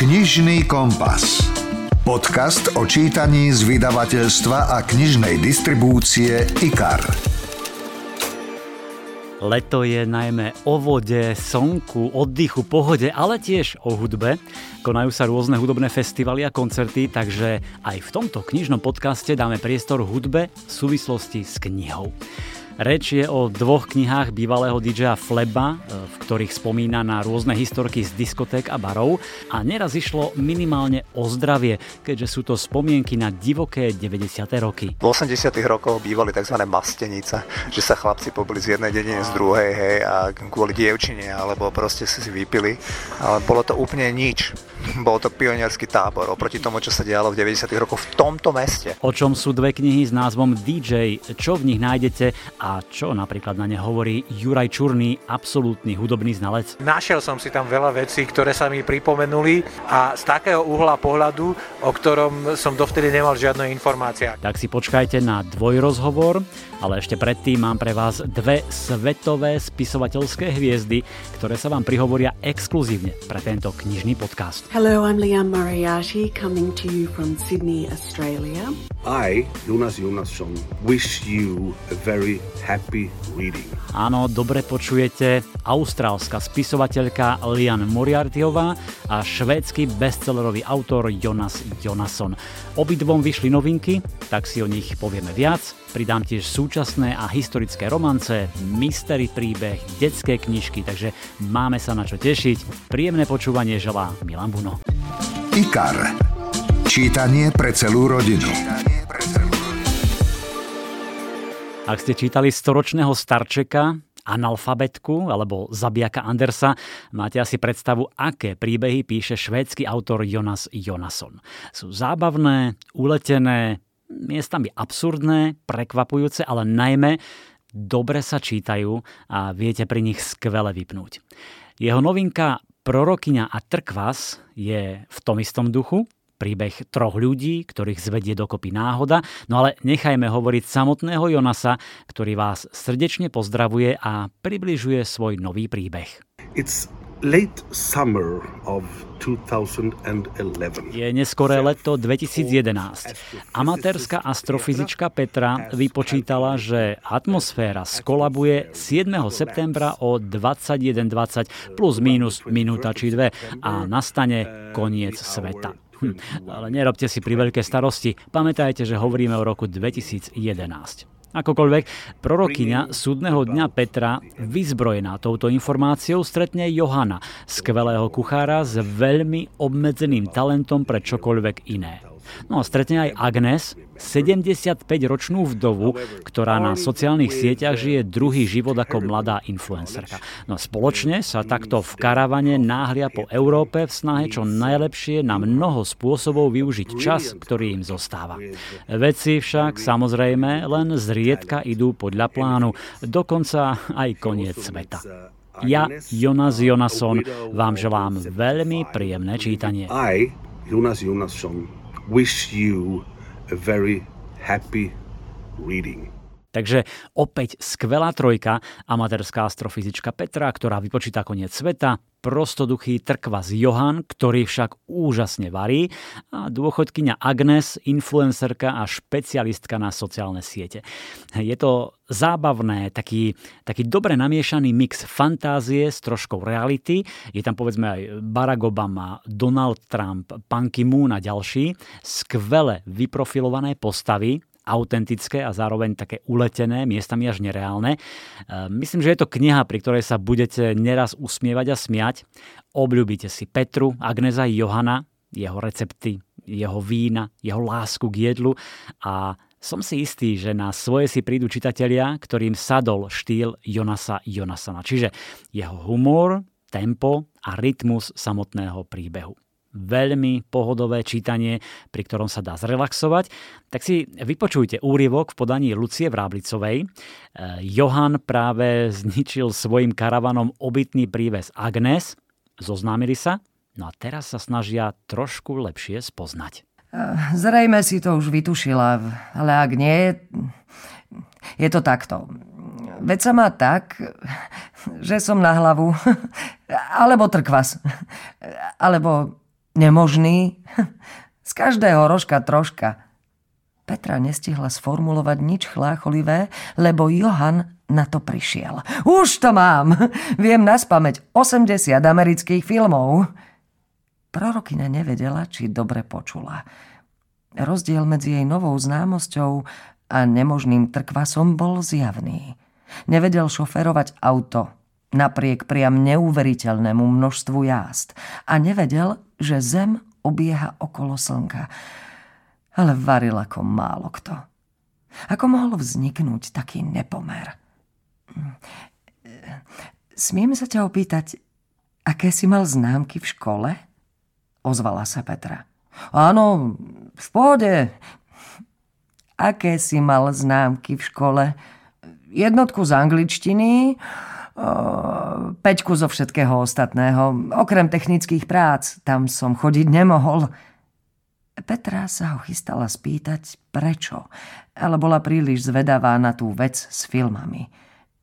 Knižný kompas. Podcast o čítaní z vydavateľstva a knižnej distribúcie IKAR. Leto je najmä o vode, slnku, oddychu, pohode, ale tiež o hudbe. Konajú sa rôzne hudobné festivaly a koncerty, takže aj v tomto knižnom podcaste dáme priestor hudbe v súvislosti s knihou. Reč je o dvoch knihách bývalého DJ Fleba, e, v ktorých spomína na rôzne historky z diskoték a barov a neraz išlo minimálne o zdravie, keďže sú to spomienky na divoké 90. roky. V 80. rokoch bývali tzv. mastenice, že sa chlapci pobili z jednej dediny z druhej, hej, a kvôli dievčine, alebo proste si vypili, ale bolo to úplne nič. Bol to pionierský tábor oproti tomu, čo sa dialo v 90. rokoch v tomto meste. O čom sú dve knihy s názvom DJ, čo v nich nájdete a a čo napríklad na ne hovorí Juraj Čurný, absolútny hudobný znalec? Našiel som si tam veľa vecí, ktoré sa mi pripomenuli a z takého uhla pohľadu, o ktorom som dovtedy nemal žiadne informácie. Tak si počkajte na dvojrozhovor, ale ešte predtým mám pre vás dve svetové spisovateľské hviezdy, ktoré sa vám prihovoria exkluzívne pre tento knižný podcast. Hello, I'm Liam Moriarty coming to you from Sydney, Australia. I, Jonas Jonasson, wish you a very happy reading. Áno, dobre počujete. Austrálska spisovateľka Lian Moriartyová a švédsky bestsellerový autor Jonas Jonasson. Obidvom vyšli novinky, tak si o nich povieme viac. Pridám tiež súčasné a historické romance, mystery príbeh, detské knižky, takže máme sa na čo tešiť. Príjemné počúvanie želá Milan Buno. IKAR. Čítanie pre celú rodinu. Ak ste čítali storočného starčeka, analfabetku alebo zabijaka Andersa, máte asi predstavu, aké príbehy píše švédsky autor Jonas Jonasson. Sú zábavné, uletené, miestami absurdné, prekvapujúce, ale najmä dobre sa čítajú a viete pri nich skvele vypnúť. Jeho novinka Prorokyňa a trkvas je v tom istom duchu, príbeh troch ľudí, ktorých zvedie dokopy náhoda. No ale nechajme hovoriť samotného Jonasa, ktorý vás srdečne pozdravuje a približuje svoj nový príbeh. It's late summer of 2011. Je neskoré leto 2011. Amatérska astrofyzička Petra vypočítala, že atmosféra skolabuje 7. septembra o 21.20 plus minus minúta či dve a nastane koniec sveta. Hm, ale nerobte si pri veľké starosti. Pamätajte, že hovoríme o roku 2011. Akokoľvek, prorokyňa súdneho dňa Petra, vyzbrojená touto informáciou, stretne Johana, skvelého kuchára s veľmi obmedzeným talentom pre čokoľvek iné. No a stretne aj Agnes, 75-ročnú vdovu, ktorá na sociálnych sieťach žije druhý život ako mladá influencerka. No spoločne sa takto v karavane náhlia po Európe v snahe čo najlepšie na mnoho spôsobov využiť čas, ktorý im zostáva. Veci však samozrejme len zriedka idú podľa plánu, dokonca aj koniec sveta. Ja, Jonas Jonasson, vám želám veľmi príjemné čítanie. I, Jonas Jonasson, wish you a very happy reading. Takže opäť skvelá trojka, amatérska astrofyzička Petra, ktorá vypočíta koniec sveta, prostoduchý trkvas Johan, ktorý však úžasne varí a dôchodkyňa Agnes, influencerka a špecialistka na sociálne siete. Je to zábavné, taký, taký dobre namiešaný mix fantázie s troškou reality. Je tam povedzme aj Barack Obama, Donald Trump, Pan Ki-moon a ďalší. Skvele vyprofilované postavy, autentické a zároveň také uletené, miestami až nereálne. E, myslím, že je to kniha, pri ktorej sa budete neraz usmievať a smiať. Obľúbite si Petru, Agneza Johana, jeho recepty, jeho vína, jeho lásku k jedlu a som si istý, že na svoje si prídu čitatelia, ktorým sadol štýl Jonasa Jonasana, čiže jeho humor, tempo a rytmus samotného príbehu veľmi pohodové čítanie, pri ktorom sa dá zrelaxovať, tak si vypočujte úryvok v podaní Lucie Vráblicovej. E, Johan práve zničil svojim karavanom obytný príves Agnes, zoznámili sa, no a teraz sa snažia trošku lepšie spoznať. E, zrejme si to už vytušila, ale ak nie, je to takto. Veď sa má tak, že som na hlavu, alebo trkvas, alebo Nemožný? Z každého rožka troška. Petra nestihla sformulovať nič chlácholivé, lebo Johan na to prišiel. Už to mám! Viem naspameť 80 amerických filmov. Prorokina nevedela, či dobre počula. Rozdiel medzi jej novou známosťou a nemožným trkvasom bol zjavný. Nevedel šoferovať auto, napriek priam neuveriteľnému množstvu jazd a nevedel, že zem obieha okolo slnka. Ale varil ako málo kto. Ako mohol vzniknúť taký nepomer? Smiem sa ťa opýtať, aké si mal známky v škole? Ozvala sa Petra. Áno, v pohode. Aké si mal známky v škole? Jednotku z angličtiny, peťku zo všetkého ostatného. Okrem technických prác, tam som chodiť nemohol. Petra sa ho chystala spýtať, prečo, ale bola príliš zvedavá na tú vec s filmami.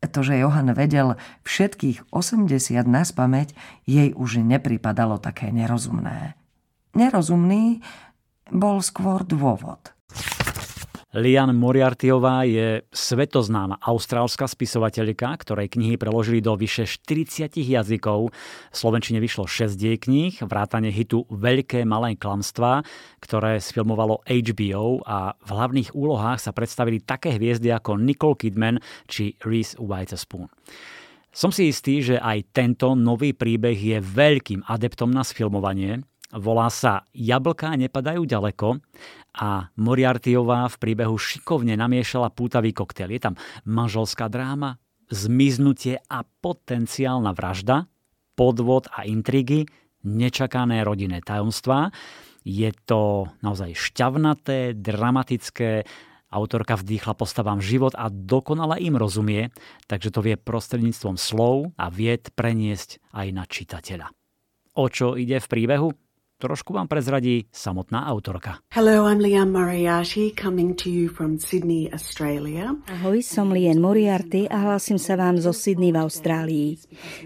To, že Johan vedel všetkých 80 na spameť, jej už nepripadalo také nerozumné. Nerozumný bol skôr dôvod – Lian Moriartyová je svetoznáma austrálska spisovateľka, ktorej knihy preložili do vyše 40 jazykov. V Slovenčine vyšlo 6 jej kníh, vrátane hitu Veľké malé klamstvá, ktoré sfilmovalo HBO a v hlavných úlohách sa predstavili také hviezdy ako Nicole Kidman či Reese Witherspoon. Som si istý, že aj tento nový príbeh je veľkým adeptom na sfilmovanie. Volá sa Jablká nepadajú ďaleko a Moriartyová v príbehu šikovne namiešala pútavý koktail. Je tam manželská dráma, zmiznutie a potenciálna vražda, podvod a intrigy, nečakané rodinné tajomstvá. Je to naozaj šťavnaté, dramatické, autorka vdýchla postavám život a dokonale im rozumie, takže to vie prostredníctvom slov a vied preniesť aj na čitateľa. O čo ide v príbehu? Trošku vám prezradí samotná autorka. Hello, I'm Liam Moriarty, coming to you from Sydney, Australia. Ahoj, som Lian Moriarty a hlásim sa vám zo Sydney v Austrálii.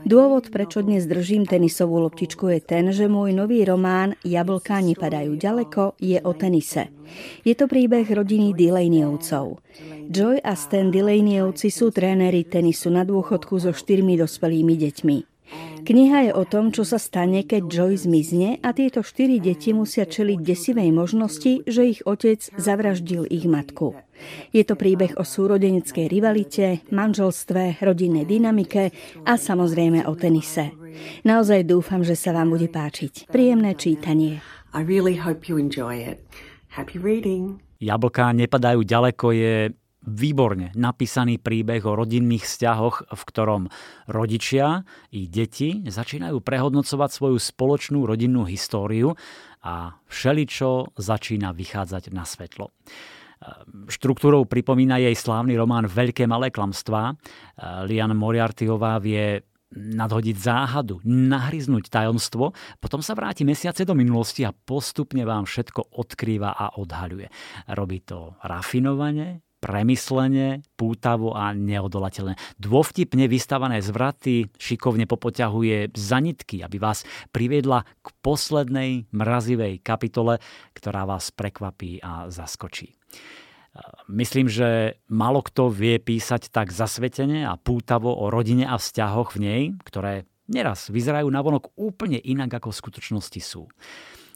Dôvod, prečo dnes držím tenisovú loptičku je ten, že môj nový román Jablká nepadajú ďaleko je o tenise. Je to príbeh rodiny Delaneyovcov. Joy a Stan Delaneyovci sú tréneri tenisu na dôchodku so štyrmi dospelými deťmi. Kniha je o tom, čo sa stane, keď Joy zmizne a tieto štyri deti musia čeliť desivej možnosti, že ich otec zavraždil ich matku. Je to príbeh o súrodeneckej rivalite, manželstve, rodinnej dynamike a samozrejme o tenise. Naozaj dúfam, že sa vám bude páčiť. Príjemné čítanie. I really hope you enjoy it. Happy reading. Jablká nepadajú ďaleko je výborne napísaný príbeh o rodinných vzťahoch, v ktorom rodičia i deti začínajú prehodnocovať svoju spoločnú rodinnú históriu a všeličo začína vychádzať na svetlo. Štruktúrou pripomína jej slávny román Veľké malé klamstvá. Lian Moriartyová vie nadhodiť záhadu, nahryznúť tajomstvo, potom sa vráti mesiace do minulosti a postupne vám všetko odkrýva a odhaľuje. Robí to rafinovane, premyslene, pútavo a neodolateľné. Dôvtipne vystavané zvraty šikovne popoťahuje zanitky, aby vás priviedla k poslednej mrazivej kapitole, ktorá vás prekvapí a zaskočí. Myslím, že málo kto vie písať tak zasvetene a pútavo o rodine a vzťahoch v nej, ktoré neraz vyzerajú navonok úplne inak, ako v skutočnosti sú.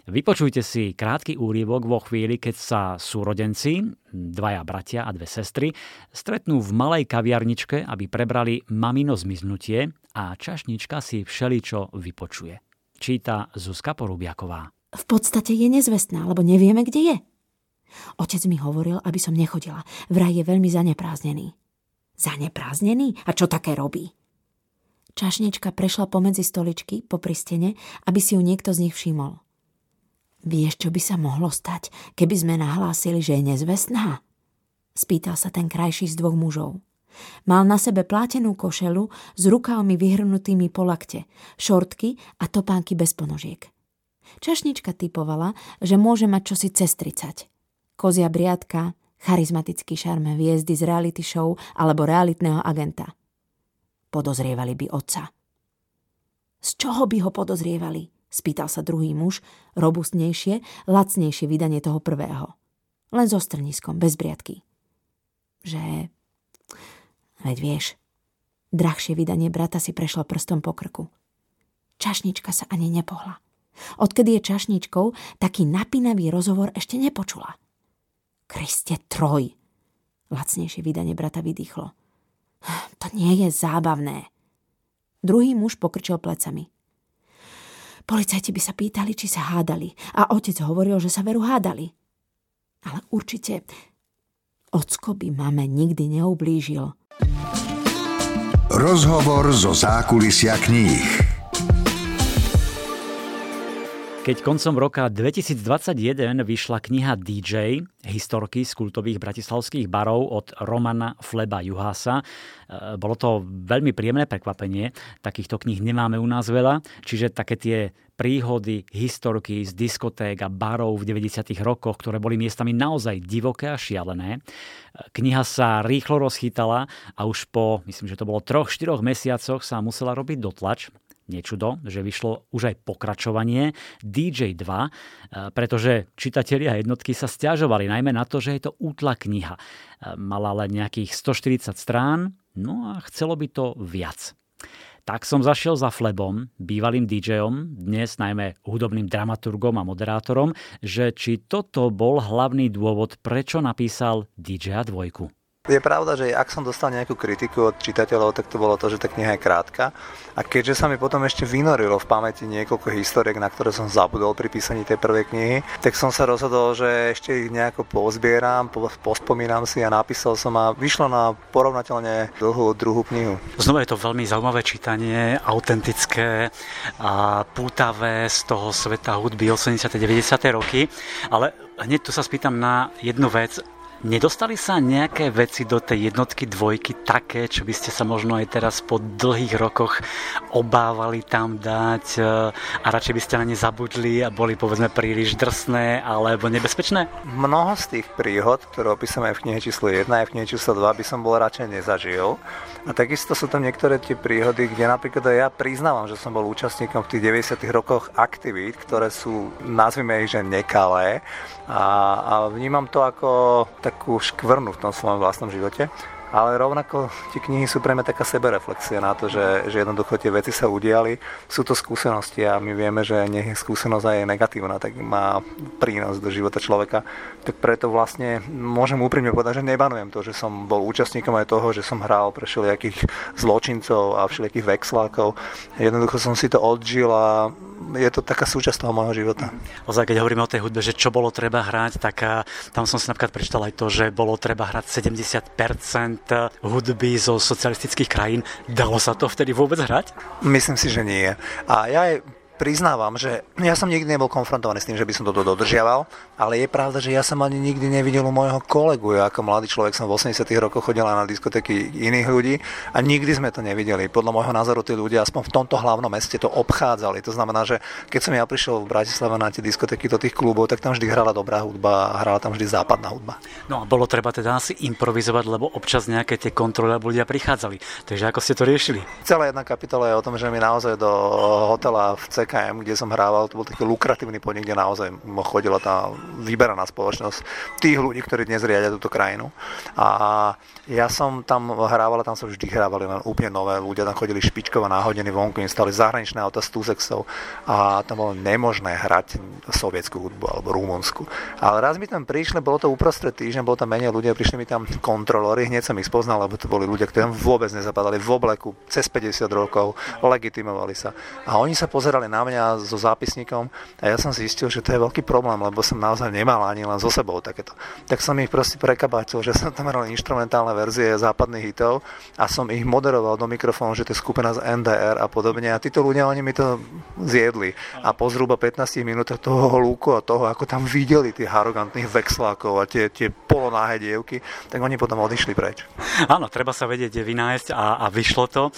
Vypočujte si krátky úrivok vo chvíli, keď sa súrodenci, dvaja bratia a dve sestry, stretnú v malej kaviarničke, aby prebrali mamino zmiznutie a čašnička si všeličo vypočuje. Číta Zuzka Porubiaková. V podstate je nezvestná, lebo nevieme, kde je. Otec mi hovoril, aby som nechodila. Vraj je veľmi zaneprázdnený. Zaneprázdnený? A čo také robí? Čašnička prešla pomedzi stoličky po pristene, aby si ju niekto z nich všimol. Vieš, čo by sa mohlo stať, keby sme nahlásili, že je nezvestná? Spýtal sa ten krajší z dvoch mužov. Mal na sebe plátenú košelu s rukávmi vyhrnutými po lakte, šortky a topánky bez ponožiek. Čašnička typovala, že môže mať čosi cez 30. Kozia briadka, charizmatický šarme hviezdy z reality show alebo realitného agenta. Podozrievali by otca. Z čoho by ho podozrievali? Spýtal sa druhý muž, robustnejšie, lacnejšie vydanie toho prvého. Len so strniskom, bez briadky. Že... Veď vieš, drahšie vydanie brata si prešlo prstom po krku. Čašnička sa ani nepohla. Odkedy je čašničkou, taký napínavý rozhovor ešte nepočula. Kriste troj! Lacnejšie vydanie brata vydýchlo. To nie je zábavné. Druhý muž pokrčil plecami. Policajti by sa pýtali, či sa hádali a otec hovoril, že sa veru hádali. Ale určite ocko by mame nikdy neublížil. Rozhovor zo zákulisia kníh. Keď koncom roka 2021 vyšla kniha DJ, historky z kultových bratislavských barov od Romana Fleba Juhasa, e, bolo to veľmi príjemné prekvapenie. Takýchto kníh nemáme u nás veľa, čiže také tie príhody, historky z diskoték a barov v 90. rokoch, ktoré boli miestami naozaj divoké a šialené. E, kniha sa rýchlo rozchytala a už po, myslím, že to bolo troch, štyroch mesiacoch sa musela robiť dotlač nečudo, že vyšlo už aj pokračovanie DJ 2, e, pretože čitatelia jednotky sa stiažovali najmä na to, že je to útla kniha. E, mala len nejakých 140 strán, no a chcelo by to viac. Tak som zašiel za Flebom, bývalým DJom, dnes najmä hudobným dramaturgom a moderátorom, že či toto bol hlavný dôvod, prečo napísal DJ 2. Je pravda, že ak som dostal nejakú kritiku od čitateľov, tak to bolo to, že tá kniha je krátka. A keďže sa mi potom ešte vynorilo v pamäti niekoľko historiek, na ktoré som zabudol pri písaní tej prvej knihy, tak som sa rozhodol, že ešte ich nejako pozbieram, pospomínam si a napísal som a vyšlo na porovnateľne dlhú druhú knihu. Znova je to veľmi zaujímavé čítanie, autentické a pútavé z toho sveta hudby 80. 90. roky, ale hneď tu sa spýtam na jednu vec. Nedostali sa nejaké veci do tej jednotky, dvojky také, čo by ste sa možno aj teraz po dlhých rokoch obávali tam dať e, a radšej by ste na ne zabudli a boli povedzme príliš drsné alebo nebezpečné? Mnoho z tých príhod, ktoré opísame v knihe číslo 1 a v knihe číslo 2 by som bol radšej nezažil. A takisto sú tam niektoré tie príhody, kde napríklad aj ja priznávam, že som bol účastníkom v tých 90 rokoch aktivít, ktoré sú, nazvime ich, že nekalé. A, a vnímam to ako takú škvrnu v tom svojom vlastnom živote ale rovnako tie knihy sú pre mňa taká sebereflexia na to, že, že jednoducho tie veci sa udiali. Sú to skúsenosti a my vieme, že nech je skúsenosť aj negatívna, tak má prínos do života človeka. Tak preto vlastne môžem úprimne povedať, že nebanujem to, že som bol účastníkom aj toho, že som hral pre všelijakých zločincov a všelijakých vexlákov. Jednoducho som si to odžil a je to taká súčasť toho môjho života. Ozaj, keď hovoríme o tej hudbe, že čo bolo treba hrať, tak tam som si napríklad prečítal aj to, že bolo treba hrať 70% hudby zo socialistických krajín. Dalo sa to vtedy vôbec hrať? Myslím si, že nie. A ja priznávam, že ja som nikdy nebol konfrontovaný s tým, že by som toto dodržiaval, ale je pravda, že ja som ani nikdy nevidel u môjho kolegu. Ja ako mladý človek som v 80 rokoch chodil na diskotéky iných ľudí a nikdy sme to nevideli. Podľa môjho názoru tí ľudia aspoň v tomto hlavnom meste to obchádzali. To znamená, že keď som ja prišiel v Bratislave na tie diskotéky do tých klubov, tak tam vždy hrala dobrá hudba a hrala tam vždy západná hudba. No a bolo treba teda asi improvizovať, lebo občas nejaké tie kontroly ľudia prichádzali. Takže ako ste to riešili? Celá jedna kapitola je o tom, že mi naozaj do hotela v C CKM, kde som hrával, to bol taký lukratívny podnik, kde naozaj chodila tá vyberaná spoločnosť tých ľudí, ktorí dnes riadia túto krajinu. A ja som tam hrával, tam sa vždy hrávali len úplne nové ľudia, tam chodili špičkova náhodení vonku, im stali zahraničné auta z Tuzexov a tam bolo nemožné hrať sovietskú hudbu alebo rumúnsku. Ale raz mi tam prišli, bolo to uprostred týždňa, bolo tam menej ľudia, prišli mi tam kontrolóri, hneď som ich spoznal, lebo to boli ľudia, ktorí tam vôbec nezapadali v obleku, cez 50 rokov, legitimovali sa. A oni sa pozerali na mňa so zápisníkom a ja som zistil, že to je veľký problém, lebo som naozaj nemal ani len so sebou takéto. Tak som ich proste prekabátil, že som tam hral instrumentálne verzie západných hitov a som ich moderoval do mikrofónu, že to je skupina z NDR a podobne. A títo ľudia, oni mi to zjedli. A po zhruba 15 minútach toho lúku a toho, ako tam videli tých arogantných vexlákov a tie, tie polonáhe dievky, tak oni potom odišli preč. Áno, treba sa vedieť vynájsť a, a vyšlo to. E,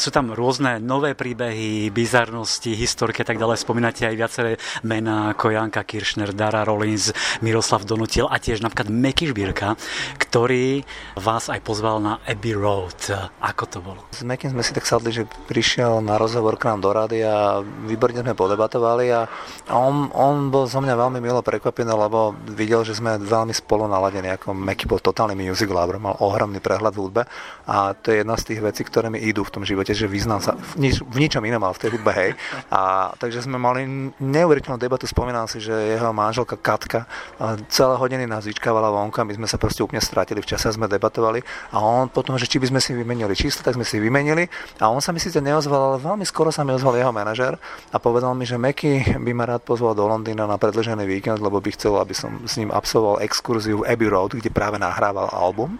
sú tam rôzne nové príbehy, bizarnosti, historky a tak ďalej. Spomínate aj viaceré mená ako Janka Kiršner, Dara Rollins, Miroslav Donutil a tiež napríklad Meky Žbírka, ktorý vás aj pozval na Abbey Road. Ako to bolo? S Mekim sme si tak sadli, že prišiel na rozhovor k nám do rady a výborne sme podebatovali a on, on bol zo mňa veľmi milo prekvapený, lebo videl, že sme veľmi spolu naladení, ako Meky bol totálny music lover, mal ohromný prehľad v hudbe a to je jedna z tých vecí, ktoré mi idú v tom živote, že vyznám sa v, nič, v ničom inom, ale v tej hudbe, hej. A takže sme mali neuveriteľnú debatu, spomínam si, že jeho manželka Katka celé hodiny nás vyčkávala vonka, my sme sa proste úplne stratili v čase, sme debatovali a on potom, že či by sme si vymenili číslo, tak sme si vymenili. A on sa mi síce neozval, ale veľmi skoro sa mi ozval jeho manažer a povedal mi, že Meky by ma rád pozval do Londýna na predlžený víkend, lebo by chcel, aby som s ním absolvoval exkurziu v Abbey Road, kde práve nahrával album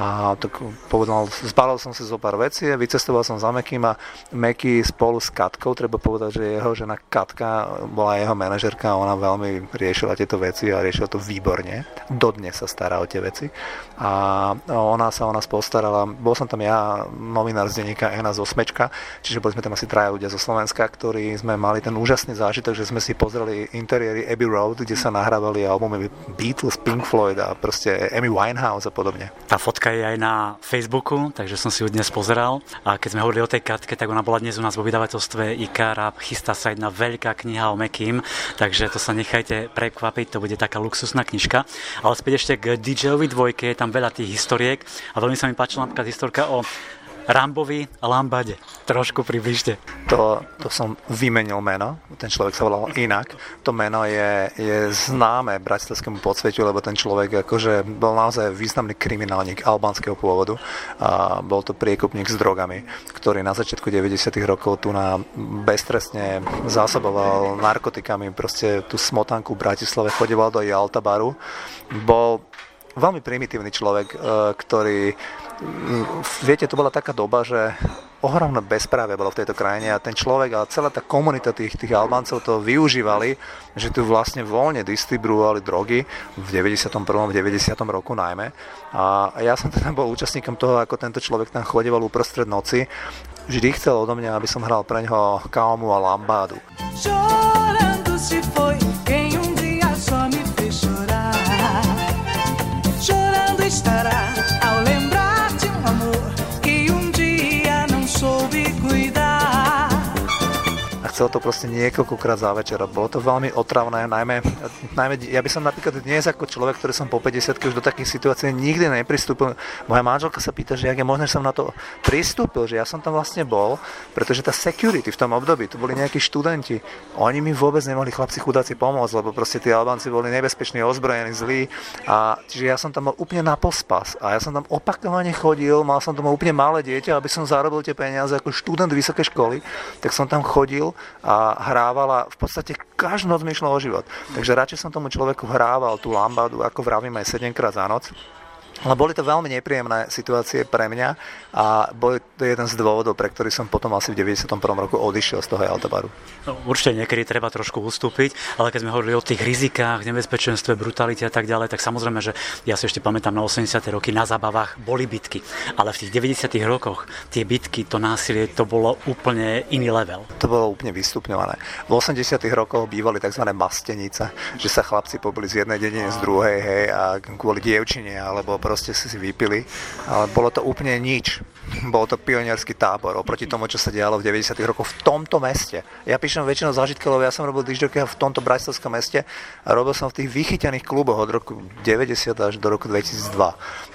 a tak povedal, zbalil som si zo pár vecí, vycestoval som za Mekým a Meky spolu s Katkou, treba povedať, že jeho žena Katka bola jeho manažerka a ona veľmi riešila tieto veci a riešila to výborne. Dodnes sa stará o tie veci. A ona sa o nás postarala. Bol som tam ja, novinár z denníka Ena z Osmečka, čiže boli sme tam asi traja ľudia zo Slovenska, ktorí sme mali ten úžasný zážitok, že sme si pozreli interiéry Abbey Road, kde sa nahrávali albumy Beatles, Pink Floyd a proste Amy Winehouse a podobne. Tá fotka fotka je aj na Facebooku, takže som si ju dnes pozeral. A keď sme hovorili o tej Katke, tak ona bola dnes u nás vo vydavateľstve IKAR a chystá sa jedna veľká kniha o Mekým, takže to sa nechajte prekvapiť, to bude taká luxusná knižka. Ale späť ešte k DJ-ovi dvojke, je tam veľa tých historiek a veľmi sa mi páčila napríklad historka o Rambovi Lambade. Trošku približte. To, to som vymenil meno, ten človek sa volal inak. To meno je, je známe bratislavskému podsvetiu, lebo ten človek akože bol naozaj významný kriminálnik albánskeho pôvodu. A bol to priekupník s drogami, ktorý na začiatku 90. rokov tu na beztrestne zásoboval narkotikami, proste tú smotanku v Bratislave chodeval do Jaltabaru. Bol veľmi primitívny človek, e, ktorý viete, to bola taká doba, že ohromné bezprávie bolo v tejto krajine a ten človek a celá tá komunita tých, tých Albáncov to využívali, že tu vlastne voľne distribuovali drogy v 91. 90. roku najmä. A ja som teda bol účastníkom toho, ako tento človek tam chodeval uprostred noci. Vždy chcel odo mňa, aby som hral pre ňoho Kaomu a Lambádu. Chorando chcel to proste niekoľkokrát za večer. Bolo to veľmi otravné, najmä, najmä ja by som napríklad dnes ako človek, ktorý som po 50 už do takých situácií nikdy nepristúpil. Moja manželka sa pýta, že jak je možné, že som na to pristúpil, že ja som tam vlastne bol, pretože tá security v tom období, to boli nejakí študenti, oni mi vôbec nemohli chlapci chudáci pomôcť, lebo proste tí Albánci boli nebezpeční, ozbrojení, zlí. A čiže ja som tam bol úplne na pospas a ja som tam opakovane chodil, mal som tam úplne malé dieťa, aby som zarobil tie peniaze ako študent vysokej školy, tak som tam chodil a hrávala, v podstate každú noc mi išlo o život. Takže radšej som tomu človeku hrával tú lambadu, ako vravím aj 7 krát za noc, ale boli to veľmi nepríjemné situácie pre mňa a bol to jeden z dôvodov, pre ktorý som potom asi v 91. roku odišiel z toho Altabaru. No, určite niekedy treba trošku ustúpiť, ale keď sme hovorili o tých rizikách, nebezpečenstve, brutalite a tak ďalej, tak samozrejme, že ja si ešte pamätám na 80. roky na zabavách boli bitky, ale v tých 90. rokoch tie bitky, to násilie, to bolo úplne iný level. To bolo úplne vystupňované. V 80. rokoch bývali tzv. mastenice, že sa chlapci pobili z jednej dediny z druhej, hej, a kvôli dievčine alebo proste si vypili, ale bolo to úplne nič. Bol to pionierský tábor oproti tomu, čo sa dialo v 90. rokoch v tomto meste. Ja píšem väčšinou zážitky, lebo ja som robil dižďokeho v tomto bratislavskom meste a robil som v tých vychytených kluboch od roku 90 až do roku 2002.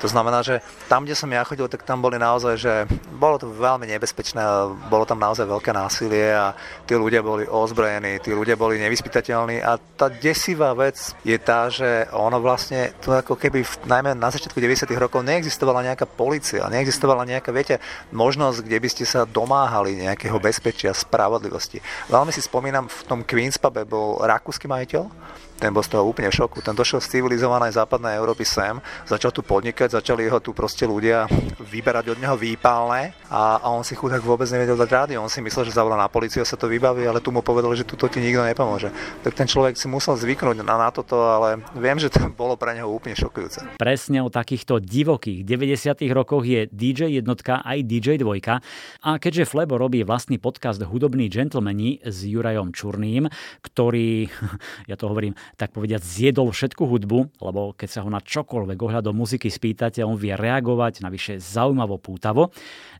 To znamená, že tam, kde som ja chodil, tak tam boli naozaj, že bolo to veľmi nebezpečné, bolo tam naozaj veľké násilie a tí ľudia boli ozbrojení, tí ľudia boli nevyspytateľní a tá desivá vec je tá, že ono vlastne, to ako keby najmä na začiatku 90. rokov neexistovala nejaká policia, neexistovala nejaká, viete, možnosť, kde by ste sa domáhali nejakého bezpečia, spravodlivosti. Veľmi si spomínam, v tom Queen's pube bol rakúsky majiteľ, ten bol z toho úplne v šoku. Ten došiel z civilizovanej západnej Európy sem, začal tu podnikať, začali ho tu proste ľudia vyberať od neho výpalné a, a on si chudák vôbec nevedel dať rádio. On si myslel, že zavolá na policiu a sa to vybaví, ale tu mu povedali, že tuto ti nikto nepomôže. Tak ten človek si musel zvyknúť na, na toto, ale viem, že to bolo pre neho úplne šokujúce. Presne o takýchto divokých 90. rokoch je DJ jednotka aj DJ dvojka a keďže Flebo robí vlastný podcast Hudobní džentlmeni s Jurajom Čurným, ktorý, ja to hovorím, tak povediať zjedol všetku hudbu, lebo keď sa ho na čokoľvek ohľadom muziky spýtate, on vie reagovať, navyše zaujímavo pútavo,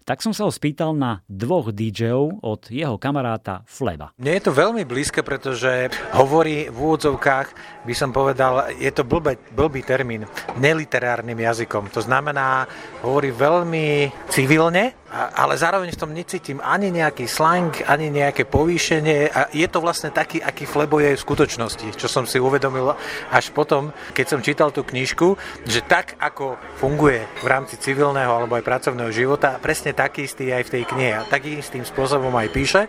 tak som sa ho spýtal na dvoch DJov od jeho kamaráta Fleba. Mne je to veľmi blízke, pretože hovorí v úvodzovkách, by som povedal, je to blbý, blbý termín, neliterárnym jazykom. To znamená, hovorí veľmi civilne, ale zároveň v tom necítim ani nejaký slang, ani nejaké povýšenie a je to vlastne taký, aký Flebo je v skutočnosti, čo som si uvedomil až potom, keď som čítal tú knižku, že tak, ako funguje v rámci civilného alebo aj pracovného života, presne taký istý aj v tej knihe a takým istým spôsobom aj píše.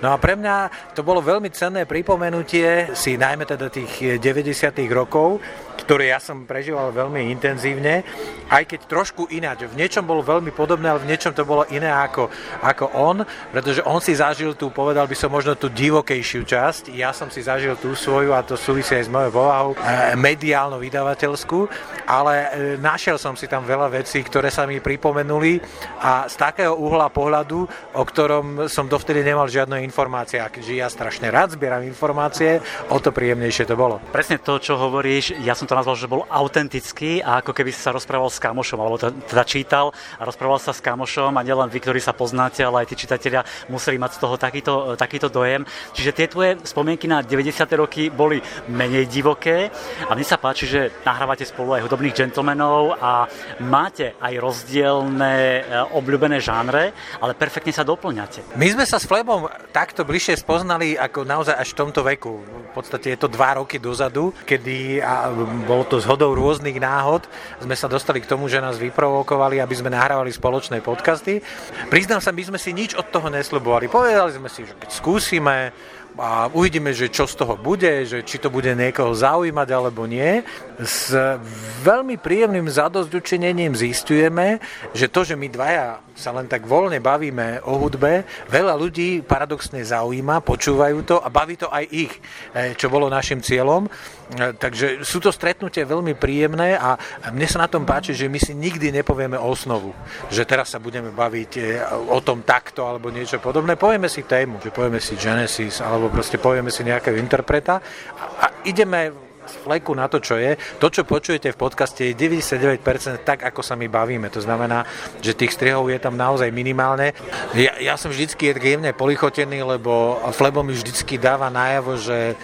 No a pre mňa to bolo veľmi cenné pripomenutie si najmä teda tých 90. rokov, ktoré ja som prežíval veľmi intenzívne, aj keď trošku ináč. V niečom bolo veľmi podobné, ale v niečom to bolo iné ako, ako on, pretože on si zažil tú, povedal by som možno tú divokejšiu časť, ja som si zažil tú svoju a to súvisí aj s mojou povahou, e, mediálno vydavateľskú, ale e, našiel som si tam veľa vecí, ktoré sa mi pripomenuli a z takého uhla pohľadu, o ktorom som dovtedy nemal žiadne informácie. A keďže ja strašne rád zbieram informácie, o to príjemnejšie to bolo. Presne to, čo hovoríš, ja som to nazval, že bol autentický a ako keby si sa rozprával s kamošom, alebo teda čítal a rozprával sa s kamošom a nielen vy, ktorí sa poznáte, ale aj tí čitatelia museli mať z toho takýto, takýto dojem. Čiže tie tvoje spomienky na 90. roky boli menej divoké a mne sa páči, že nahrávate spolu aj hudobných gentlemanov a máte aj rozdielne e, obľúbené žánre, ale perfektne sa doplňate. My sme sa s Flebom takto bližšie spoznali ako naozaj až v tomto veku. V podstate je to dva roky dozadu, kedy a bolo to zhodou rôznych náhod, sme sa dostali k tomu, že nás vyprovokovali, aby sme nahrávali spoločné podcasty. Priznám sa, my sme si nič od toho neslubovali. Povedali sme si, že keď skúsime, a uvidíme, že čo z toho bude, že či to bude niekoho zaujímať alebo nie. S veľmi príjemným zadozdučinením zistujeme, že to, že my dvaja sa len tak voľne bavíme o hudbe, veľa ľudí paradoxne zaujíma, počúvajú to a baví to aj ich, e, čo bolo našim cieľom. E, takže sú to stretnutie veľmi príjemné a mne sa na tom páči, že my si nikdy nepovieme osnovu, že teraz sa budeme baviť e, o tom takto alebo niečo podobné. Povieme si tému, že povieme si Genesis alebo proste povieme si nejakého interpreta a ideme z fleku na to, čo je. To, čo počujete v podcaste, je 99% tak, ako sa my bavíme. To znamená, že tých strihov je tam naozaj minimálne. Ja, ja som vždycky jemne polichotený, lebo Flebo mi vždycky dáva najavo, že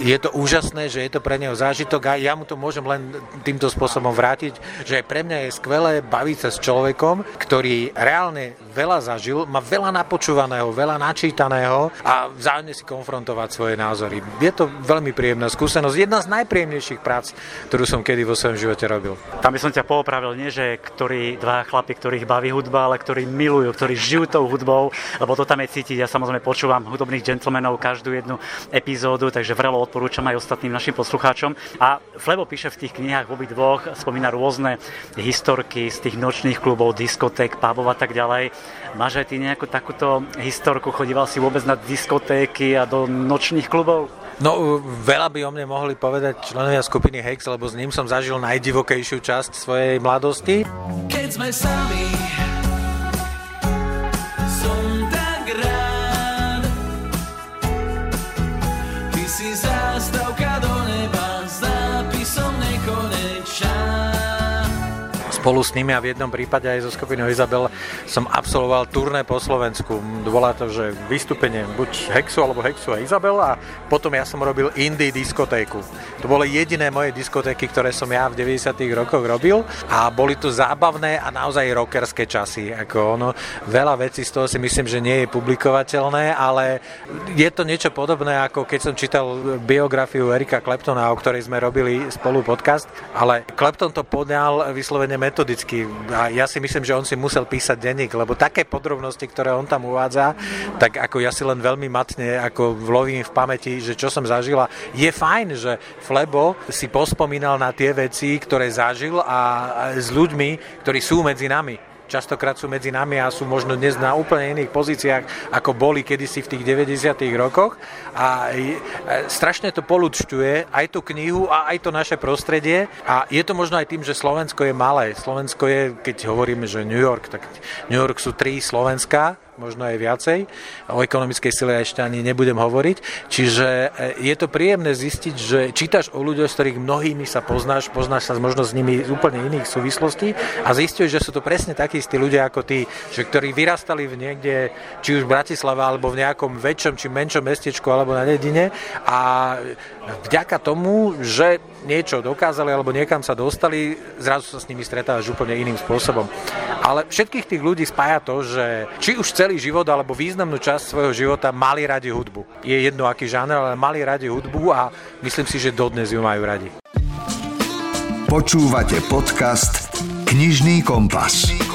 je to úžasné, že je to pre neho zážitok a ja mu to môžem len týmto spôsobom vrátiť, že pre mňa je skvelé baviť sa s človekom, ktorý reálne veľa zažil, má veľa napočúvaného, veľa načítaného a vzájomne si konfrontovať svoje názory. Je to veľmi príjemná skúsenosť, jedna z najpríjemnejších prác, ktorú som kedy vo svojom živote robil. Tam by som ťa poopravil, nie že ktorí dva chlapi, ktorých baví hudba, ale ktorí milujú, ktorí žijú tou hudbou, lebo to tam je cítiť. Ja samozrejme počúvam hudobných gentlemanov každú jednu epizódu, takže vrelo odporúčam aj ostatným našim poslucháčom. A Flebo píše v tých knihách v dvoch, spomína rôzne historky z tých nočných klubov, diskoték, pubov a tak ďalej. Máš aj ty nejakú takúto historku? Chodíval si vôbec na diskotéky a do nočných klubov? No, veľa by o mne mohli povedať členovia skupiny Hex, lebo s ním som zažil najdivokejšiu časť svojej mladosti. Keď sme sami spolu s nimi a v jednom prípade aj so skupinou Izabel som absolvoval turné po Slovensku. Volá to, že vystúpenie buď Hexu alebo Hexu a Izabel a potom ja som robil indie diskotéku. To boli jediné moje diskotéky, ktoré som ja v 90 rokoch robil a boli to zábavné a naozaj rockerské časy. Ako ono, veľa vecí z toho si myslím, že nie je publikovateľné, ale je to niečo podobné, ako keď som čítal biografiu Erika Kleptona, o ktorej sme robili spolu podcast, ale Klepton to podňal vyslovene metodicky. A ja si myslím, že on si musel písať denník, lebo také podrobnosti, ktoré on tam uvádza, tak ako ja si len veľmi matne ako vlovím v pamäti, že čo som zažila. Je fajn, že Flebo si pospomínal na tie veci, ktoré zažil a s ľuďmi, ktorí sú medzi nami častokrát sú medzi nami a sú možno dnes na úplne iných pozíciách, ako boli kedysi v tých 90. rokoch. A strašne to poludšťuje aj tú knihu a aj to naše prostredie. A je to možno aj tým, že Slovensko je malé. Slovensko je, keď hovoríme, že New York, tak New York sú tri Slovenska, možno aj viacej. O ekonomickej sile ešte ani nebudem hovoriť. Čiže e, je to príjemné zistiť, že čítaš o ľuďoch, s ktorých mnohými sa poznáš, poznáš sa možno s nimi z úplne iných súvislostí a zistíš, že sú to presne takí istí ľudia ako ty, že ktorí vyrastali v niekde, či už v Bratislave, alebo v nejakom väčšom či menšom mestečku, alebo na dedine a vďaka tomu, že niečo dokázali alebo niekam sa dostali, zrazu sa s nimi stretávaš úplne iným spôsobom. Ale všetkých tých ľudí spája to, že či už celý život alebo významnú časť svojho života mali radi hudbu. Je jedno aký žáner, ale mali radi hudbu a myslím si, že dodnes ju majú radi. Počúvate podcast Knižný kompas.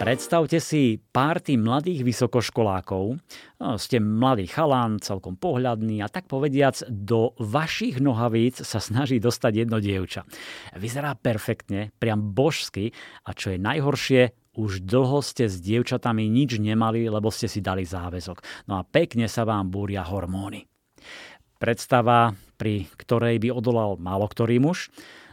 Predstavte si párty mladých vysokoškolákov. No, ste mladý chalán, celkom pohľadný a tak povediac do vašich nohavíc sa snaží dostať jedno dievča. Vyzerá perfektne, priam božsky a čo je najhoršie, už dlho ste s dievčatami nič nemali, lebo ste si dali záväzok. No a pekne sa vám búria hormóny. Predstava, pri ktorej by odolal málo ktorý muž,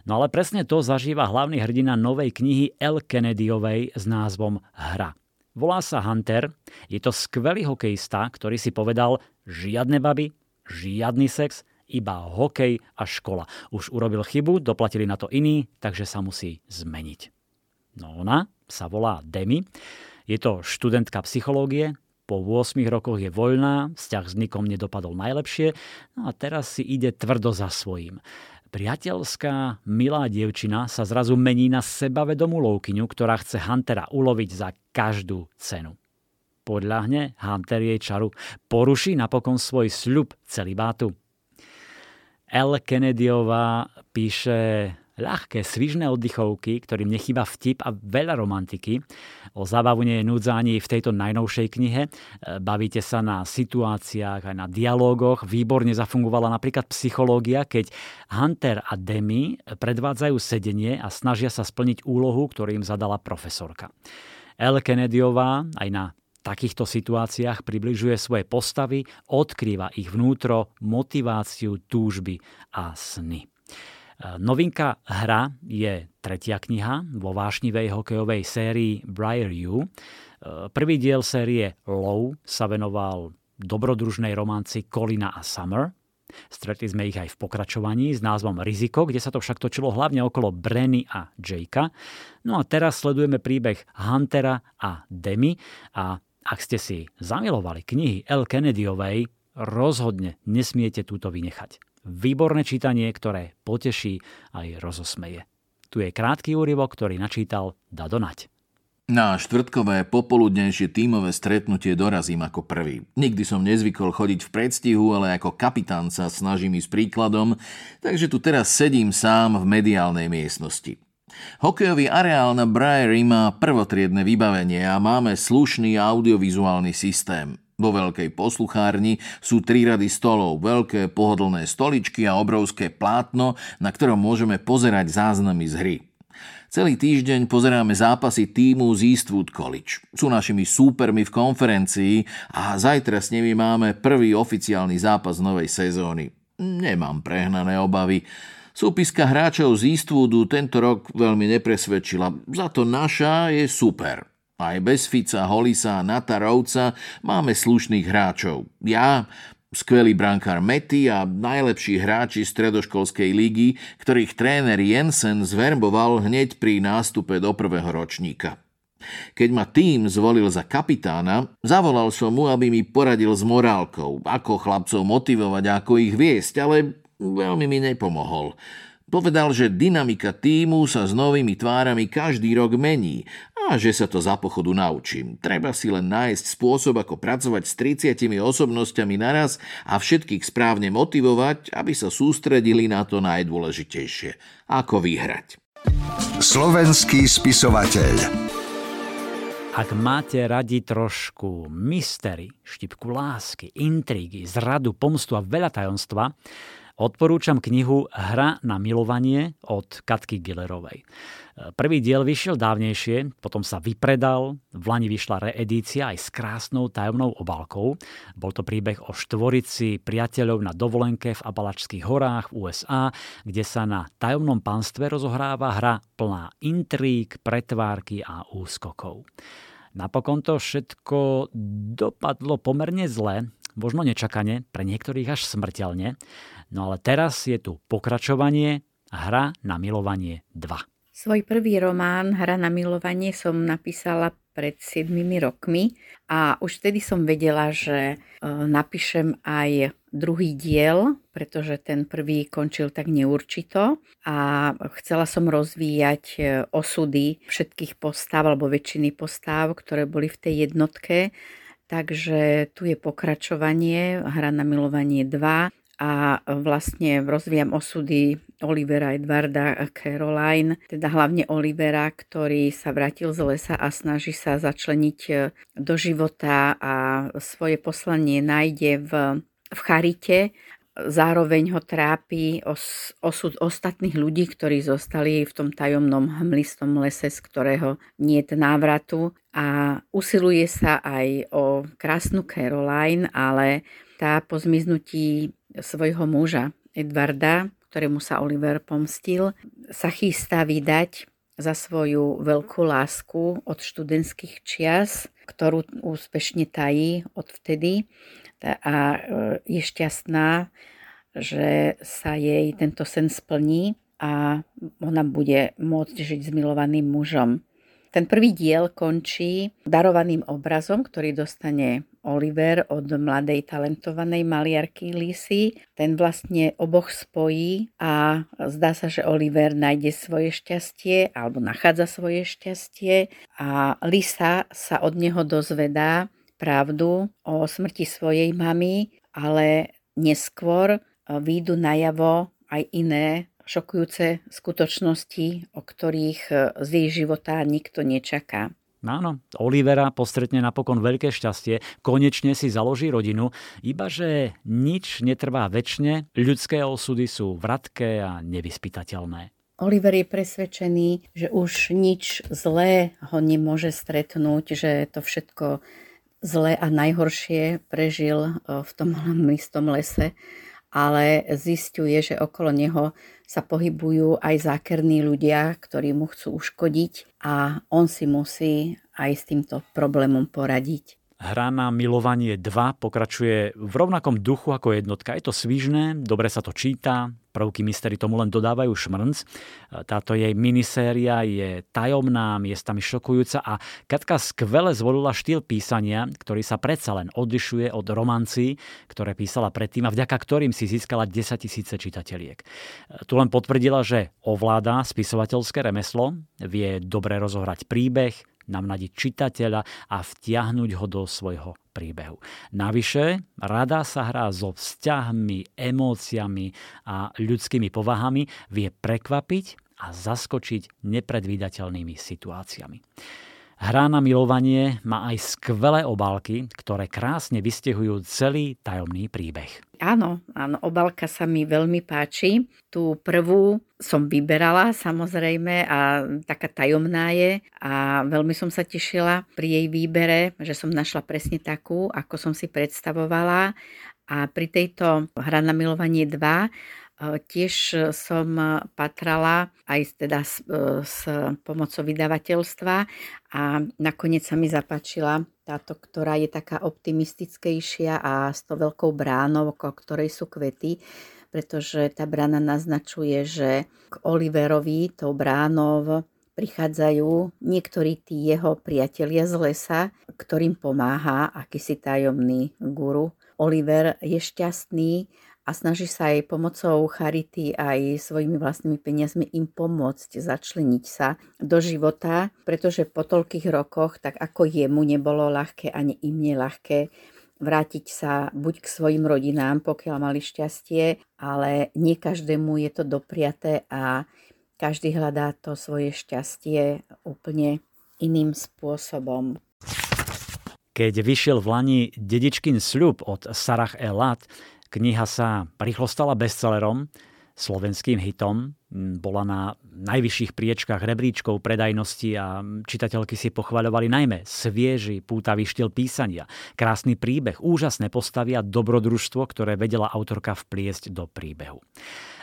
No ale presne to zažíva hlavný hrdina novej knihy L. Kennedyovej s názvom Hra. Volá sa Hunter, je to skvelý hokejista, ktorý si povedal žiadne baby, žiadny sex, iba hokej a škola. Už urobil chybu, doplatili na to iní, takže sa musí zmeniť. No ona sa volá Demi, je to študentka psychológie, po 8 rokoch je voľná, vzťah s nikom nedopadol najlepšie, no a teraz si ide tvrdo za svojím. Priateľská, milá dievčina sa zrazu mení na sebavedomú lovkyňu, ktorá chce Huntera uloviť za každú cenu. Podľahne Hunter jej čaru, poruší napokon svoj sľub celibátu. L. Kennedyová píše ľahké, svižné oddychovky, ktorým nechýba vtip a veľa romantiky. O zábavu nie je núdza ani v tejto najnovšej knihe. E, bavíte sa na situáciách, aj na dialógoch. Výborne zafungovala napríklad psychológia, keď Hunter a Demi predvádzajú sedenie a snažia sa splniť úlohu, ktorú im zadala profesorka. El Kennedyová aj na takýchto situáciách približuje svoje postavy, odkrýva ich vnútro, motiváciu, túžby a sny. Novinka hra je tretia kniha vo vášnivej hokejovej sérii Briar U. Prvý diel série Low sa venoval dobrodružnej romanci Colina a Summer. Stretli sme ich aj v pokračovaní s názvom Riziko, kde sa to však točilo hlavne okolo Brenny a Jakea. No a teraz sledujeme príbeh Huntera a Demi a ak ste si zamilovali knihy L. Kennedyovej, rozhodne nesmiete túto vynechať. Výborné čítanie, ktoré poteší aj rozosmeje. Tu je krátky úryvok, ktorý načítal Dado. Na štvrtkové popoludnejšie tímové stretnutie dorazím ako prvý. Nikdy som nezvykol chodiť v predstihu, ale ako kapitán sa snažím ísť príkladom, takže tu teraz sedím sám v mediálnej miestnosti. Hokejový areál na Briary má prvotriedne vybavenie a máme slušný audiovizuálny systém. Vo veľkej posluchárni sú tri rady stolov, veľké pohodlné stoličky a obrovské plátno, na ktorom môžeme pozerať záznamy z hry. Celý týždeň pozeráme zápasy týmu z Eastwood College. Sú našimi súpermi v konferencii a zajtra s nimi máme prvý oficiálny zápas novej sezóny. Nemám prehnané obavy. Súpiska hráčov z Eastwoodu tento rok veľmi nepresvedčila, za to naša je super. Aj bez Fica, Holisa a Nata Rovca máme slušných hráčov. Ja, skvelý brankár Mety a najlepší hráči stredoškolskej ligy, ktorých tréner Jensen zverboval hneď pri nástupe do prvého ročníka. Keď ma tým zvolil za kapitána, zavolal som mu, aby mi poradil s morálkou, ako chlapcov motivovať, ako ich viesť, ale veľmi mi nepomohol. Povedal, že dynamika týmu sa s novými tvárami každý rok mení a že sa to za pochodu naučím. Treba si len nájsť spôsob, ako pracovať s 30 osobnosťami naraz a všetkých správne motivovať, aby sa sústredili na to najdôležitejšie. Ako vyhrať. Slovenský spisovateľ ak máte radi trošku mystery, štipku lásky, intrigy, zradu, pomstu a veľa tajomstva, odporúčam knihu Hra na milovanie od Katky Gillerovej. Prvý diel vyšiel dávnejšie, potom sa vypredal, v Lani vyšla reedícia aj s krásnou tajomnou obálkou. Bol to príbeh o štvorici priateľov na dovolenke v Abalačských horách v USA, kde sa na tajomnom panstve rozohráva hra plná intrík, pretvárky a úskokov. Napokon to všetko dopadlo pomerne zle, možno nečakane, pre niektorých až smrteľne. No ale teraz je tu pokračovanie Hra na milovanie 2. Svoj prvý román Hra na milovanie som napísala pred 7 rokmi a už vtedy som vedela, že e, napíšem aj druhý diel, pretože ten prvý končil tak neurčito a chcela som rozvíjať e, osudy všetkých postav alebo väčšiny postav, ktoré boli v tej jednotke. Takže tu je pokračovanie, hra na milovanie 2 a vlastne rozvíjam osudy Olivera Edvarda Caroline, teda hlavne Olivera, ktorý sa vrátil z lesa a snaží sa začleniť e, do života a svoje poslanie nájde v, v charite. Zároveň ho trápi os, osud ostatných ľudí, ktorí zostali v tom tajomnom hmlistom lese, z ktorého nie je návratu a usiluje sa aj o krásnu Caroline, ale tá po zmiznutí svojho muža Edvarda, ktorému sa Oliver pomstil, sa chystá vydať za svoju veľkú lásku od študentských čias, ktorú úspešne tají odvtedy a e, je šťastná, že sa jej tento sen splní a ona bude môcť žiť s milovaným mužom. Ten prvý diel končí darovaným obrazom, ktorý dostane Oliver od mladej talentovanej maliarky Lisy. Ten vlastne oboch spojí a zdá sa, že Oliver nájde svoje šťastie alebo nachádza svoje šťastie a Lisa sa od neho dozvedá pravdu o smrti svojej mamy, ale neskôr výjdu najavo aj iné šokujúce skutočnosti, o ktorých e, z jej života nikto nečaká. Áno, Olivera postretne napokon veľké šťastie, konečne si založí rodinu, iba že nič netrvá väčšine, ľudské osudy sú vratké a nevyspytateľné. Oliver je presvedčený, že už nič zlé ho nemôže stretnúť, že to všetko zlé a najhoršie prežil e, v tom istom lese ale zistuje, že okolo neho sa pohybujú aj zákerní ľudia, ktorí mu chcú uškodiť a on si musí aj s týmto problémom poradiť. Hra na milovanie 2 pokračuje v rovnakom duchu ako jednotka. Je to svižné, dobre sa to číta, prvky mystery tomu len dodávajú šmrnc. Táto jej miniséria je tajomná, miestami šokujúca a Katka skvele zvolila štýl písania, ktorý sa predsa len odlišuje od romancí, ktoré písala predtým a vďaka ktorým si získala 10 tisíce čitateľiek. Tu len potvrdila, že ovláda spisovateľské remeslo, vie dobre rozohrať príbeh, namnadiť čitateľa a vtiahnuť ho do svojho príbehu. Navyše, rada sa hrá so vzťahmi, emóciami a ľudskými povahami, vie prekvapiť a zaskočiť nepredvídateľnými situáciami. Hra na milovanie má aj skvelé obálky, ktoré krásne vystihujú celý tajomný príbeh. Áno, áno, obálka sa mi veľmi páči. Tú prvú som vyberala samozrejme a taká tajomná je a veľmi som sa tešila pri jej výbere, že som našla presne takú, ako som si predstavovala a pri tejto hra na milovanie 2 Tiež som patrala aj teda s, s pomocou vydavateľstva a nakoniec sa mi zapačila táto, ktorá je taká optimistickejšia a s to veľkou bránou, okolo ktorej sú kvety, pretože tá brána naznačuje, že k Oliverovi tou bránou prichádzajú niektorí tí jeho priatelia z lesa, ktorým pomáha akýsi tajomný guru. Oliver je šťastný a snaží sa aj pomocou charity aj svojimi vlastnými peniazmi im pomôcť začleniť sa do života, pretože po toľkých rokoch, tak ako jemu nebolo ľahké, ani im neľahké, vrátiť sa buď k svojim rodinám, pokiaľ mali šťastie, ale nie každému je to dopriaté a každý hľadá to svoje šťastie úplne iným spôsobom. Keď vyšiel v Lani dedičkin sľub od Sarah Elat, kniha sa rýchlo stala bestsellerom, slovenským hitom. Bola na najvyšších priečkách rebríčkov predajnosti a čitateľky si pochvaľovali najmä svieži, pútavý štýl písania, krásny príbeh, úžasné postavy a dobrodružstvo, ktoré vedela autorka vpliesť do príbehu.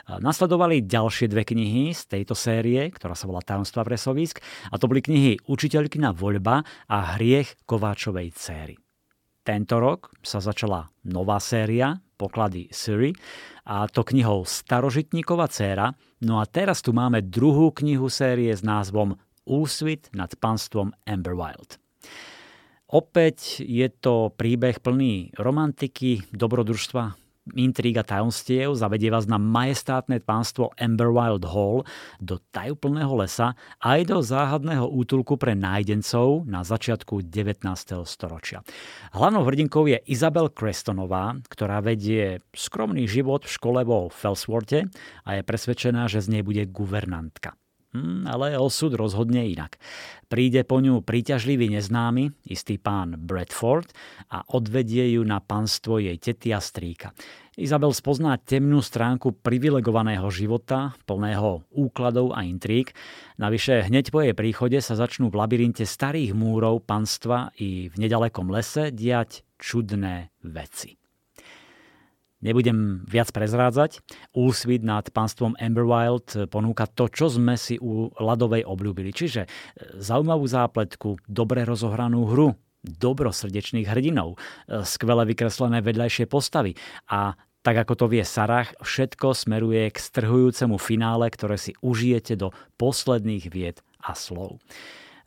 Nasledovali ďalšie dve knihy z tejto série, ktorá sa volá Tajomstva pre Sovísk a to boli knihy Učiteľkina voľba a Hriech Kováčovej céry. Tento rok sa začala nová séria Poklady Siri a to knihou Starožitníková dcéra. No a teraz tu máme druhú knihu série s názvom Úsvit nad panstvom Amber Wild. Opäť je to príbeh plný romantiky, dobrodružstva, intríga tajomstiev zavedie vás na majestátne pánstvo Amberwild Hall do tajúplného lesa aj do záhadného útulku pre nájdencov na začiatku 19. storočia. Hlavnou hrdinkou je Isabel Crestonová, ktorá vedie skromný život v škole vo Felsworte a je presvedčená, že z nej bude guvernantka. Hmm, ale osud rozhodne inak. Príde po ňu príťažlivý neznámy, istý pán Bradford a odvedie ju na panstvo jej tety a strýka. Izabel spozná temnú stránku privilegovaného života, plného úkladov a intrík. Navyše hneď po jej príchode sa začnú v labyrinte starých múrov panstva i v nedalekom lese diať čudné veci. Nebudem viac prezrádzať. Úsvit nad pánstvom Amberwild ponúka to, čo sme si u ľadovej obľúbili. Čiže e, zaujímavú zápletku, dobre rozohranú hru, dobrosrdečných hrdinov, e, skvele vykreslené vedľajšie postavy a tak ako to vie Sarah, všetko smeruje k strhujúcemu finále, ktoré si užijete do posledných vied a slov.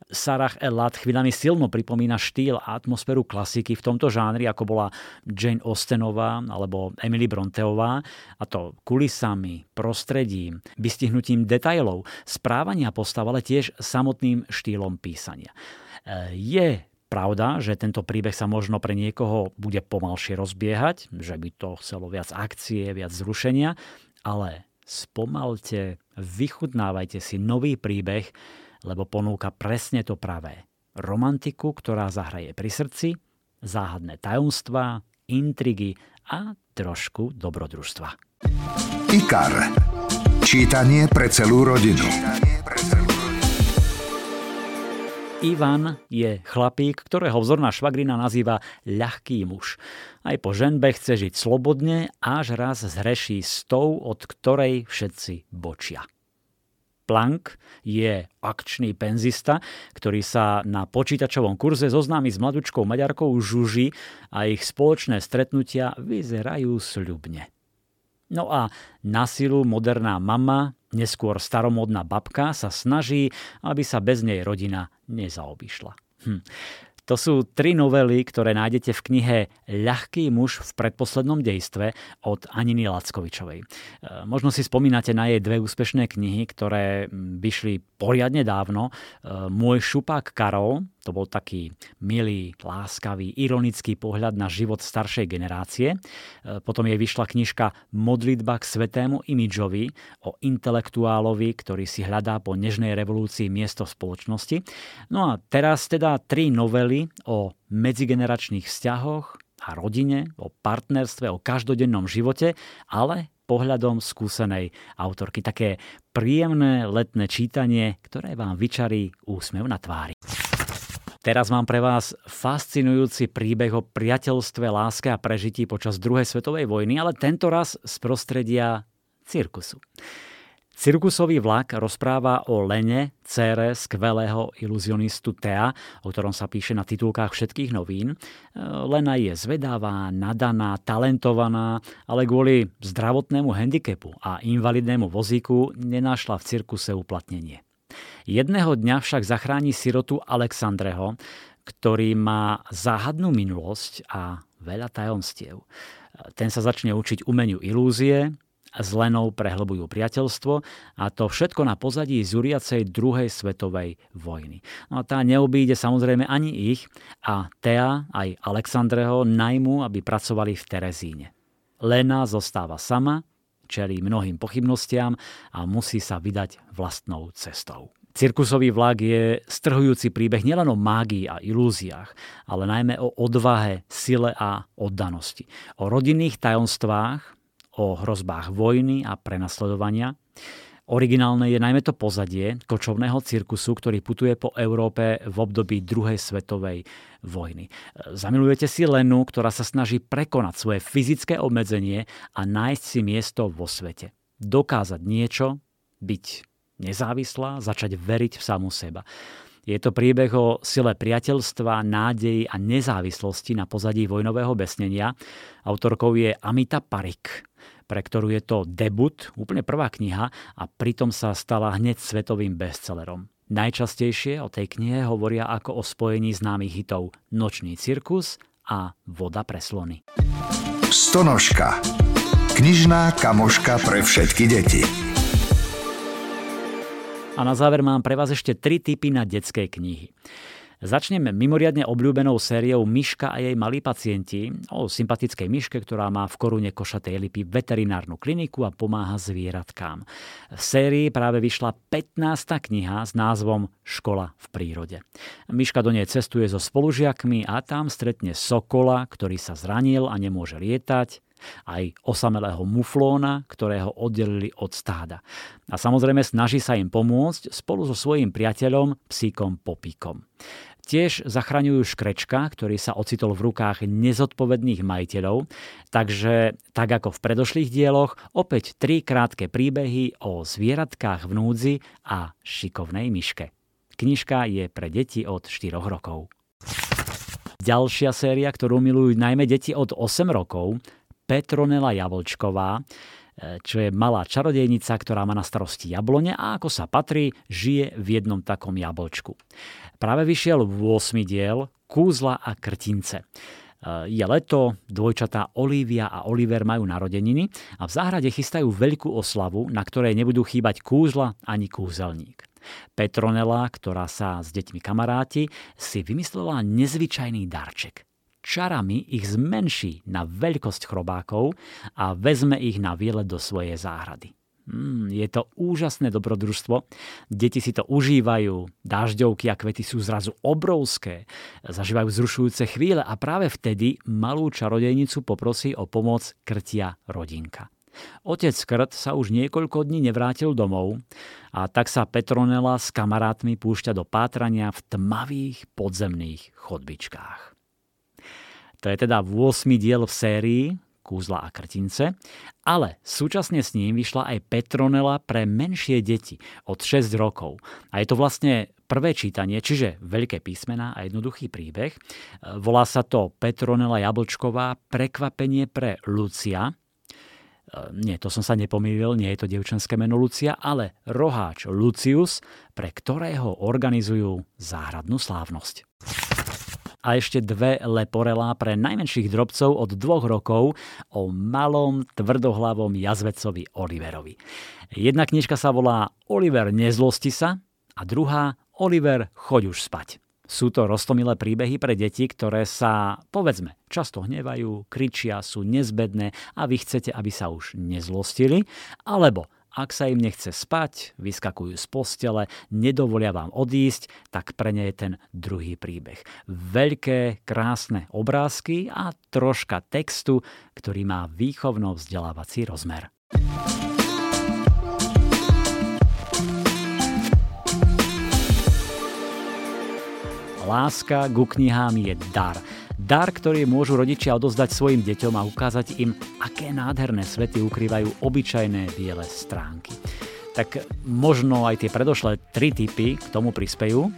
Sarah Ellat chvíľami silno pripomína štýl a atmosféru klasiky v tomto žánri, ako bola Jane Austenová alebo Emily Bronteová, a to kulisami, prostredím, vystihnutím detailov, správania postav, ale tiež samotným štýlom písania. Je Pravda, že tento príbeh sa možno pre niekoho bude pomalšie rozbiehať, že by to chcelo viac akcie, viac zrušenia, ale spomalte, vychutnávajte si nový príbeh, lebo ponúka presne to pravé. Romantiku, ktorá zahraje pri srdci, záhadné tajomstvá, intrigy a trošku dobrodružstva. IKAR. Čítanie pre celú rodinu. Ivan je chlapík, ktorého vzorná švagrina nazýva ľahký muž. Aj po ženbe chce žiť slobodne, až raz zhreší s tou, od ktorej všetci bočia. Plank je akčný penzista, ktorý sa na počítačovom kurze zoznámi s mladučkou Maďarkou Žuži a ich spoločné stretnutia vyzerajú sľubne. No a na silu moderná mama, neskôr staromodná babka sa snaží, aby sa bez nej rodina nezaobišla. Hm. To sú tri novely, ktoré nájdete v knihe Ľahký muž v predposlednom dejstve od Aniny Lackovičovej. E, možno si spomínate na jej dve úspešné knihy, ktoré vyšli poriadne dávno. E, Môj šupák Karol, to bol taký milý, láskavý, ironický pohľad na život staršej generácie. E, potom jej vyšla knižka Modlitba k svetému imidžovi o intelektuálovi, ktorý si hľadá po nežnej revolúcii miesto v spoločnosti. No a teraz teda tri novely o medzigeneračných vzťahoch a rodine, o partnerstve, o každodennom živote, ale pohľadom skúsenej autorky. Také príjemné letné čítanie, ktoré vám vyčarí úsmev na tvári. Teraz mám pre vás fascinujúci príbeh o priateľstve, láske a prežití počas druhej svetovej vojny, ale tento raz z prostredia cirkusu. Cirkusový vlak rozpráva o Lene, cére skvelého iluzionistu Tea, o ktorom sa píše na titulkách všetkých novín. Lena je zvedavá, nadaná, talentovaná, ale kvôli zdravotnému handicapu a invalidnému vozíku nenašla v cirkuse uplatnenie. Jedného dňa však zachráni sirotu Alexandreho, ktorý má záhadnú minulosť a veľa tajomstiev. Ten sa začne učiť umeniu ilúzie, s Lenou prehlbujú priateľstvo a to všetko na pozadí zúriacej druhej svetovej vojny. No a tá neobíde samozrejme ani ich a Tea aj Alexandreho najmu, aby pracovali v Terezíne. Lena zostáva sama čelí mnohým pochybnostiam a musí sa vydať vlastnou cestou. Cirkusový vlak je strhujúci príbeh nielen o mágii a ilúziách, ale najmä o odvahe, sile a oddanosti. O rodinných tajomstvách, o hrozbách vojny a prenasledovania. Originálne je najmä to pozadie kočovného cirkusu, ktorý putuje po Európe v období druhej svetovej vojny. Zamilujete si Lenu, ktorá sa snaží prekonať svoje fyzické obmedzenie a nájsť si miesto vo svete. Dokázať niečo, byť nezávislá, začať veriť v samú seba. Je to príbeh o sile priateľstva, nádeji a nezávislosti na pozadí vojnového besnenia. Autorkou je Amita Parik, pre ktorú je to debut, úplne prvá kniha a pritom sa stala hneď svetovým bestsellerom. Najčastejšie o tej knihe hovoria ako o spojení známych hitov Nočný cirkus a Voda pre slony. Stonožka. Knižná kamoška pre všetky deti. A na záver mám pre vás ešte tri typy na detské knihy. Začneme mimoriadne obľúbenou sériou Myška a jej malí pacienti o sympatickej myške, ktorá má v korune košatej lipy veterinárnu kliniku a pomáha zvieratkám. V sérii práve vyšla 15. kniha s názvom Škola v prírode. Myška do nej cestuje so spolužiakmi a tam stretne sokola, ktorý sa zranil a nemôže lietať, aj osamelého muflóna, ktorého oddelili od stáda. A samozrejme snaží sa im pomôcť spolu so svojím priateľom, psíkom Popíkom. Tiež zachraňujú škrečka, ktorý sa ocitol v rukách nezodpovedných majiteľov, takže tak ako v predošlých dieloch, opäť tri krátke príbehy o zvieratkách v núdzi a šikovnej myške. Knižka je pre deti od 4 rokov. Ďalšia séria, ktorú milujú najmä deti od 8 rokov, Petronela Javolčková, e, čo je malá čarodejnica, ktorá má na starosti jablone a ako sa patrí, žije v jednom takom jablčku. Práve vyšiel 8. diel Kúzla a krtince. E, je leto, dvojčatá Olivia a Oliver majú narodeniny a v záhrade chystajú veľkú oslavu, na ktorej nebudú chýbať kúzla ani kúzelník. Petronela, ktorá sa s deťmi kamaráti, si vymyslela nezvyčajný darček čarami ich zmenší na veľkosť chrobákov a vezme ich na výlet do svojej záhrady. Mm, je to úžasné dobrodružstvo. Deti si to užívajú, dážďovky a kvety sú zrazu obrovské, zažívajú vzrušujúce chvíle a práve vtedy malú čarodejnicu poprosí o pomoc krtia rodinka. Otec Krt sa už niekoľko dní nevrátil domov a tak sa Petronela s kamarátmi púšťa do pátrania v tmavých podzemných chodbičkách. To je teda 8. diel v sérii Kúzla a krtince, ale súčasne s ním vyšla aj Petronela pre menšie deti od 6 rokov. A je to vlastne prvé čítanie, čiže veľké písmená a jednoduchý príbeh. Volá sa to Petronela Jablčková Prekvapenie pre Lucia. Nie, to som sa nepomýlil, nie je to devčenské meno Lucia, ale roháč Lucius, pre ktorého organizujú záhradnú slávnosť a ešte dve leporelá pre najmenších drobcov od dvoch rokov o malom tvrdohlavom jazvecovi Oliverovi. Jedna knižka sa volá Oliver nezlosti sa a druhá Oliver choď už spať. Sú to roztomilé príbehy pre deti, ktoré sa, povedzme, často hnevajú, kričia, sú nezbedné a vy chcete, aby sa už nezlostili, alebo ak sa im nechce spať, vyskakujú z postele, nedovolia vám odísť, tak pre ne je ten druhý príbeh. Veľké, krásne obrázky a troška textu, ktorý má výchovno-vzdelávací rozmer. Láska ku knihám je dar – Dar, ktorý môžu rodičia odozdať svojim deťom a ukázať im, aké nádherné svety ukrývajú obyčajné biele stránky. Tak možno aj tie predošlé tri typy k tomu prispejú.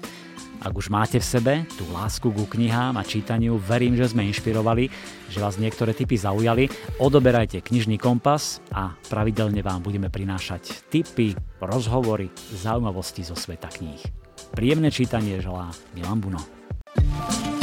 Ak už máte v sebe tú lásku ku knihám a čítaniu, verím, že sme inšpirovali, že vás niektoré typy zaujali. Odoberajte knižný kompas a pravidelne vám budeme prinášať tipy, rozhovory, zaujímavosti zo sveta kníh. Príjemné čítanie želá Milan Buno.